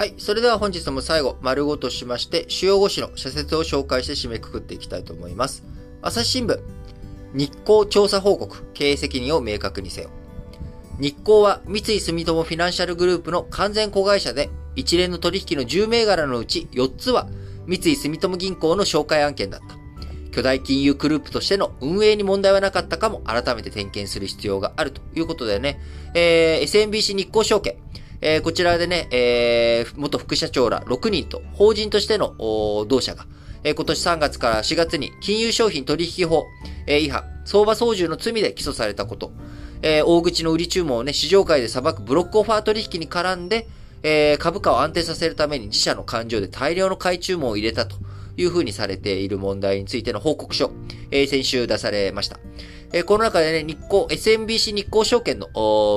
はい。それでは本日も最後、丸ごとしまして、主要5紙の社説を紹介して締めくくっていきたいと思います。朝日新聞、日光調査報告、経営責任を明確にせよ。日光は三井住友フィナンシャルグループの完全子会社で、一連の取引の10銘柄のうち4つは、三井住友銀行の紹介案件だった。巨大金融グループとしての運営に問題はなかったかも改めて点検する必要があるということでね、えー、SMBC 日興証券、えー、こちらでね、えー、元副社長ら6人と法人としての同社が、えー、今年3月から4月に金融商品取引法、えー、違反、相場操縦の罪で起訴されたこと、えー、大口の売り注文をね、市場界で裁くブロックオファー取引に絡んで、えー、株価を安定させるために自社の勘定で大量の買い注文を入れたというふうにされている問題についての報告書、えー、先週出されました。え、この中でね、日光、SMBC 日光証券の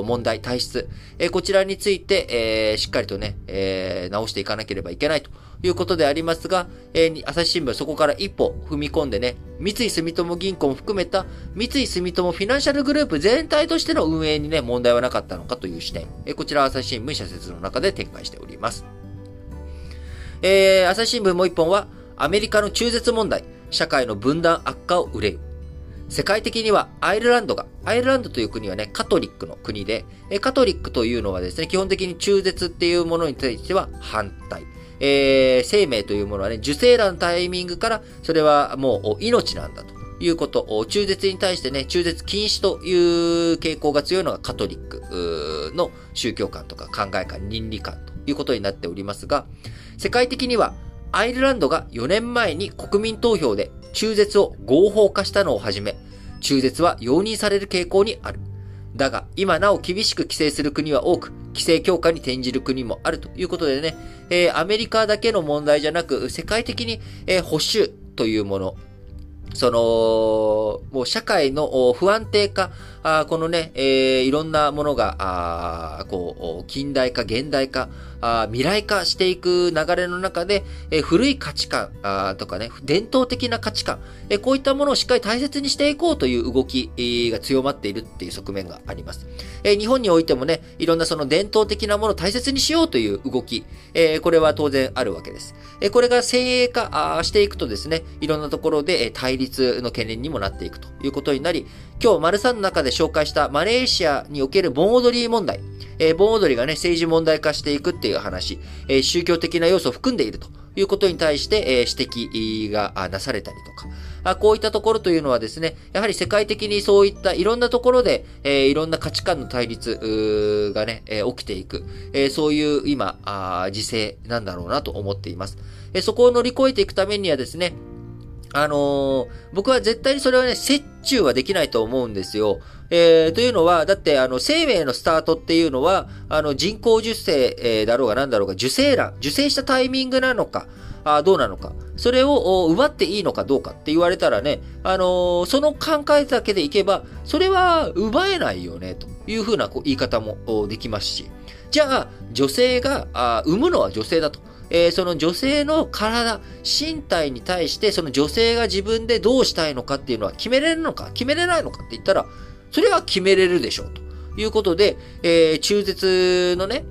問題、体質、え、こちらについて、え、しっかりとね、え、直していかなければいけないということでありますが、えー、朝日新聞そこから一歩踏み込んでね、三井住友銀行も含めた三井住友フィナンシャルグループ全体としての運営にね、問題はなかったのかという視点、え、こちら朝日新聞社説の中で展開しております。えー、朝日新聞もう一本は、アメリカの中絶問題、社会の分断悪化を憂う。世界的にはアイルランドが、アイルランドという国はね、カトリックの国で、カトリックというのはですね、基本的に中絶っていうものに対しては反対。えー、生命というものはね、受精卵のタイミングから、それはもう命なんだということ。中絶に対してね、中絶禁止という傾向が強いのがカトリックの宗教観とか考え観、倫理観ということになっておりますが、世界的にはアイルランドが4年前に国民投票で中絶を合法化したのをはじめ、中絶は容認される傾向にある。だが、今なお厳しく規制する国は多く、規制強化に転じる国もあるということでね、えー、アメリカだけの問題じゃなく、世界的に、えー、保守というもの、その、もう社会の不安定化、あこのね、えー、いろんなものが、あこう、近代化、現代化、あ未来化していく流れの中で、えー、古い価値観あとかね、伝統的な価値観、えー、こういったものをしっかり大切にしていこうという動き、えー、が強まっているっていう側面があります。えー、日本においてもね、いろんなその伝統的なものを大切にしようという動き、えー、これは当然あるわけです。えー、これが先鋭化あしていくとですね、いろんなところで対立の懸念にもなっていくということになり、今日、丸3の中で紹介したマレーシアにおける盆踊り問題。えー、盆踊りがね、政治問題化していくっていう話、えー、宗教的な要素を含んでいるということに対して、えー、指摘がなされたりとか、あこういったところというのはですね、やはり世界的にそういったいろんなところで、えー、いろんな価値観の対立がね、えー、起きていく、えー、そういう今あ、時勢なんだろうなと思っています。え、そこを乗り越えていくためにはですね、あのー、僕は絶対にそれはね、折衷はできないと思うんですよ。えー、というのは、だって、あの、生命のスタートっていうのは、あの、人工授精、えー、だろうが何だろうが、受精卵、受精したタイミングなのか、あどうなのか。それを奪っていいのかどうかって言われたらね、あの、その考えだけでいけば、それは奪えないよね、というふうな言い方もできますし。じゃあ、女性が、あ産むのは女性だと。えー、その女性の体、身体に対して、その女性が自分でどうしたいのかっていうのは決めれるのか、決めれないのかって言ったら、それは決めれるでしょう。ということで、えー、中絶のね、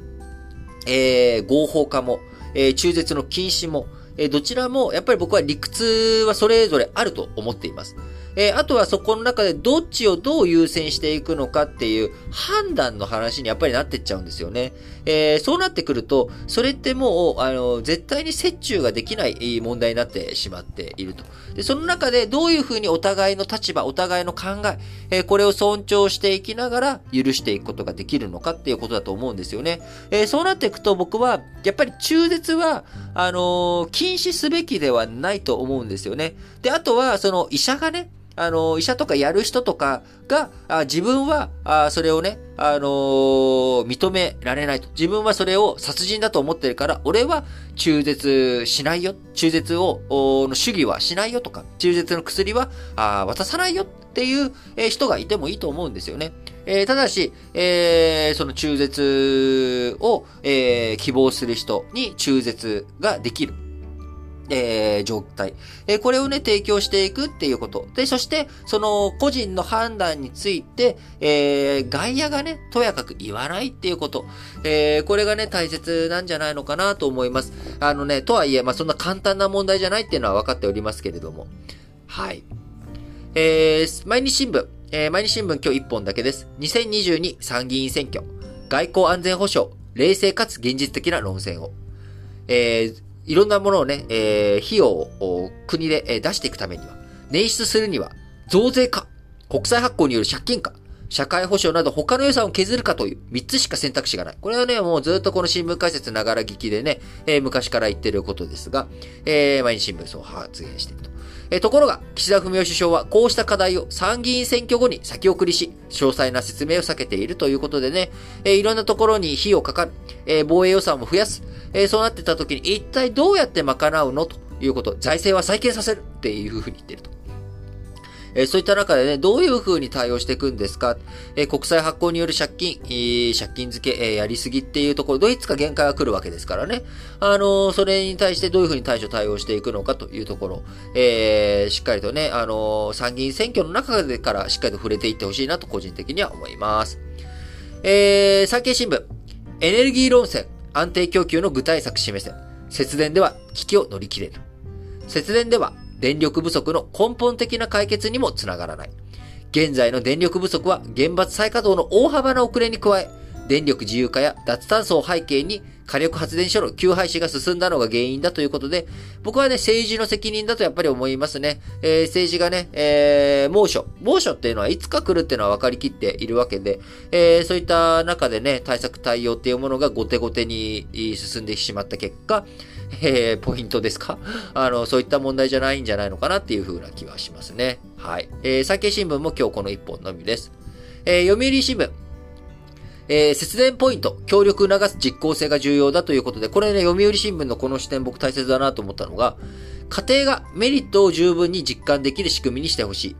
えー、合法化も、えー、中絶の禁止も、え、どちらも、やっぱり僕は理屈はそれぞれあると思っています。えー、あとはそこの中でどっちをどう優先していくのかっていう判断の話にやっぱりなってっちゃうんですよね。えー、そうなってくると、それってもう、あの、絶対に折衷ができない問題になってしまっていると。で、その中でどういうふうにお互いの立場、お互いの考え、えー、これを尊重していきながら許していくことができるのかっていうことだと思うんですよね。えー、そうなっていくと僕は、やっぱり中絶は、あの禁止すべきではないと思うんですよね。で、あとは、その医者がね、あの、医者とかやる人とかが、あ自分はあ、それをね、あのー、認められないと。自分はそれを殺人だと思ってるから、俺は中絶しないよ。中絶を、の主義はしないよとか、中絶の薬はあ渡さないよっていう、えー、人がいてもいいと思うんですよね。えー、ただし、えー、その中絶を、えー、希望する人に中絶ができる。えー、状態。えー、これをね、提供していくっていうこと。で、そして、その、個人の判断について、えー、外野がね、とやかく言わないっていうこと。えー、これがね、大切なんじゃないのかなと思います。あのね、とはいえ、まあ、そんな簡単な問題じゃないっていうのは分かっておりますけれども。はい。えー、毎日新聞。えー、毎日新聞今日1本だけです。2022参議院選挙。外交安全保障。冷静かつ現実的な論戦を。えー、いろんなものをね、えー、費用を国で出していくためには、捻出するには、増税か、国債発行による借金か、社会保障など他の予算を削るかという3つしか選択肢がない。これはね、もうずっとこの新聞解説ながら聞きでね、えー、昔から言ってることですが、えー、毎日新聞そう発言していると。え、ところが、岸田文雄首相はこうした課題を参議院選挙後に先送りし、詳細な説明を避けているということでね、え、いろんなところに費用かかる、え、防衛予算も増やす、え、そうなってた時に一体どうやって賄うのということ、財政は再建させるっていうふうに言ってると。え、そういった中でね、どういう風に対応していくんですか、え、国債発行による借金、借金付け、えやりすぎっていうところ、どいつか限界が来るわけですからね。あのそれに対してどういう風に対処対応していくのかというところ、えしっかりとね、あの参議院選挙の中でからしっかりと触れていってほしいなと個人的には思います。えー、産経新聞、エネルギー論戦、安定供給の具体策示せ。節電では危機を乗り切れる。節電では電力不足の根本的な解決にもつながらない。現在の電力不足は原発再稼働の大幅な遅れに加え、電力自由化や脱炭素を背景に火力発電所の休廃止が進んだのが原因だということで、僕はね、政治の責任だとやっぱり思いますね。えー、政治がね、えー、猛暑。猛暑っていうのはいつか来るっていうのは分かりきっているわけで、えー、そういった中でね、対策対応っていうものが後手後手に進んでしまった結果、えー、ポイントですか？あの、そういった問題じゃないんじゃないのかなっていう風な気はしますね。はい。えー、産経新聞も今日この一本のみです。えー、読売新聞。えー、節電ポイント、協力促す実効性が重要だということで、これね、読売新聞のこの視点僕大切だなと思ったのが、家庭がメリットを十分に実感できる仕組みにしてほしい。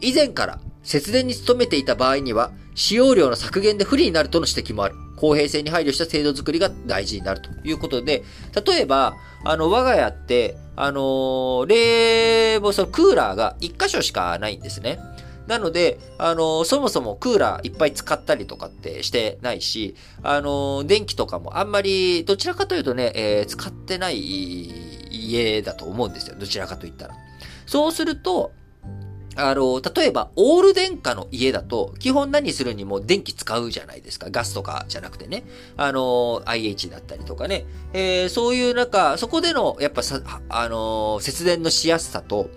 以前から節電に努めていた場合には、使用量の削減で不利になるとの指摘もある。公平性に配慮した制度づくりが大事になるということで、例えば、あの、我が家って、あのー、冷房、そのクーラーが1箇所しかないんですね。なので、あの、そもそもクーラーいっぱい使ったりとかってしてないし、あの、電気とかもあんまり、どちらかというとね、えー、使ってない家だと思うんですよ。どちらかと言ったら。そうすると、あの、例えば、オール電化の家だと、基本何するにも電気使うじゃないですか。ガスとかじゃなくてね。あの、IH だったりとかね。えー、そういう中、そこでの、やっぱさ、あの、節電のしやすさと、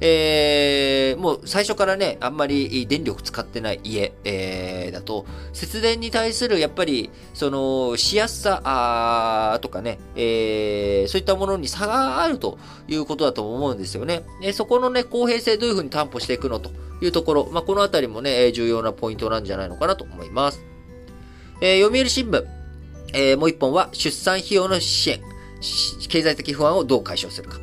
えー、もう最初からね、あんまり電力使ってない家、えー、だと、節電に対するやっぱり、その、しやすさ、とかね、えー、そういったものに差があるということだと思うんですよね。えそこのね、公平性どういうふうに担保していくのというところ、まあ、このあたりもね、重要なポイントなんじゃないのかなと思います。え、読売新聞、え、もう一本は出産費用の支援、経済的不安をどう解消するか。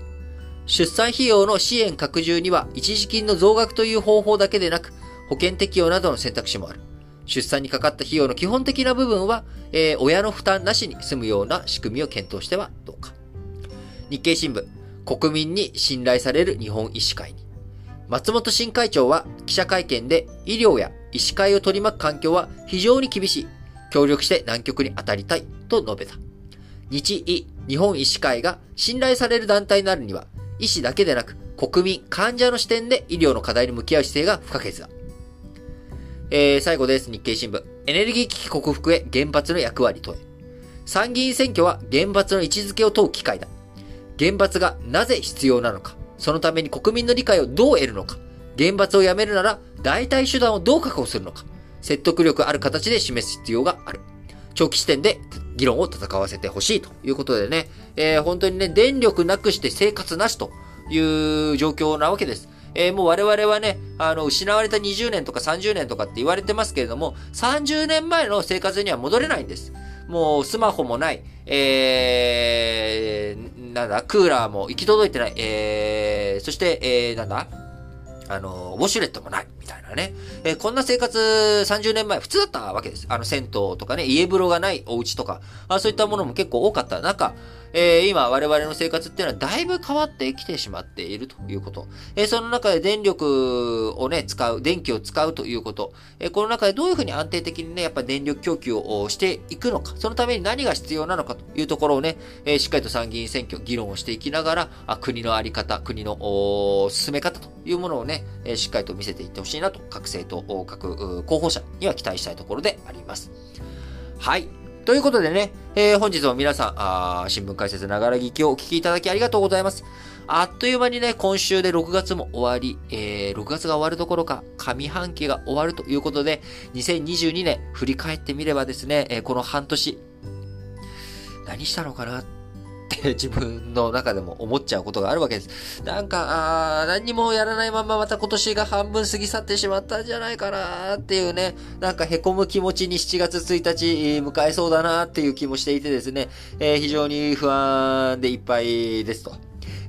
出産費用の支援拡充には一時金の増額という方法だけでなく、保険適用などの選択肢もある。出産にかかった費用の基本的な部分は、えー、親の負担なしに済むような仕組みを検討してはどうか。日経新聞、国民に信頼される日本医師会に。松本新会長は記者会見で医療や医師会を取り巻く環境は非常に厳しい。協力して南極に当たりたいと述べた。日医、日本医師会が信頼される団体になるには、医師だけでなく、国民、患者の視点で医療の課題に向き合う姿勢が不可欠だ。えー、最後です。日経新聞。エネルギー危機克服へ原発の役割問え。参議院選挙は原発の位置づけを問う機会だ。原発がなぜ必要なのか、そのために国民の理解をどう得るのか、原発をやめるなら代替手段をどう確保するのか、説得力ある形で示す必要がある。長期視点で議論を戦わせてほしいということでね、えー、本当にね、電力なくして生活なしという状況なわけです。えー、もう我々はね、あの、失われた20年とか30年とかって言われてますけれども、30年前の生活には戻れないんです。もうスマホもない、えー、なんだ、クーラーも行き届いてない、えー、そして、えー、なんだ、あの、ウォシュレットもない、ね。えー、こんな生活30年前普通だったわけです。あの、銭湯とかね、家風呂がないお家とか、あそういったものも結構多かった中、えー、今我々の生活っていうのはだいぶ変わってきてしまっているということ。えー、その中で電力をね、使う、電気を使うということ。えー、この中でどういうふうに安定的にね、やっぱ電力供給をしていくのか、そのために何が必要なのかというところをね、えしっかりと参議院選挙議論をしていきながら、あ国のあり方、国の進め方というものをね、えしっかりと見せていってほしいなと、各政党、各候補者には期待したいところであります。はい。ということでね、えー、本日も皆さん、あ新聞解説ながら聞きをお聞きいただきありがとうございます。あっという間にね、今週で6月も終わり、えー、6月が終わるどころか、上半期が終わるということで、2022年振り返ってみればですね、えー、この半年、何したのかな 自分の中でも思っちゃうことがあるわけです。なんか、あ何にもやらないまままた今年が半分過ぎ去ってしまったんじゃないかなっていうね、なんか凹む気持ちに7月1日迎えそうだなっていう気もしていてですね、えー、非常に不安でいっぱいですと。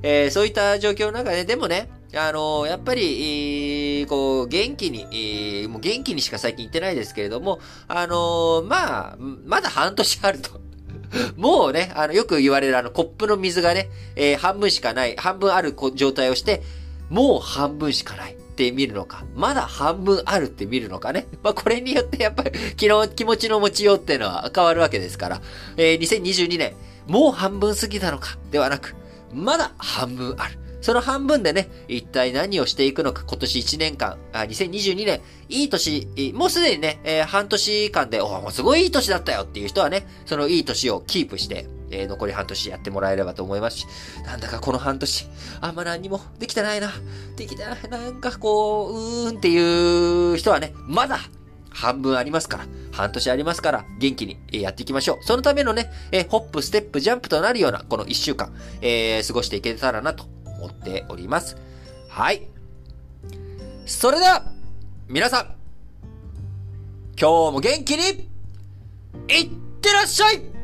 えー、そういった状況の中で、でもね、あの、やっぱり、こう、元気に、もう元気にしか最近言ってないですけれども、あのまあ、まだ半年あると。もうね、あの、よく言われるあの、コップの水がね、えー、半分しかない、半分ある状態をして、もう半分しかないって見るのか、まだ半分あるって見るのかね。まあ、これによってやっぱり、気の気持ちの持ちようっていうのは変わるわけですから、えー、2022年、もう半分過ぎたのか、ではなく、まだ半分ある。その半分でね、一体何をしていくのか、今年1年間、あ2022年、いい年、もうすでにね、えー、半年間で、おもうすごいいい年だったよっていう人はね、そのいい年をキープして、えー、残り半年やってもらえればと思いますし、なんだかこの半年、あんま何にもできてないな、できてない、なんかこう、うーんっていう人はね、まだ半分ありますから、半年ありますから、元気にやっていきましょう。そのためのね、えホップ、ステップ、ジャンプとなるような、この1週間、えー、過ごしていけたらなと思っております。はい。それでは、皆さん、今日も元気に、いってらっしゃい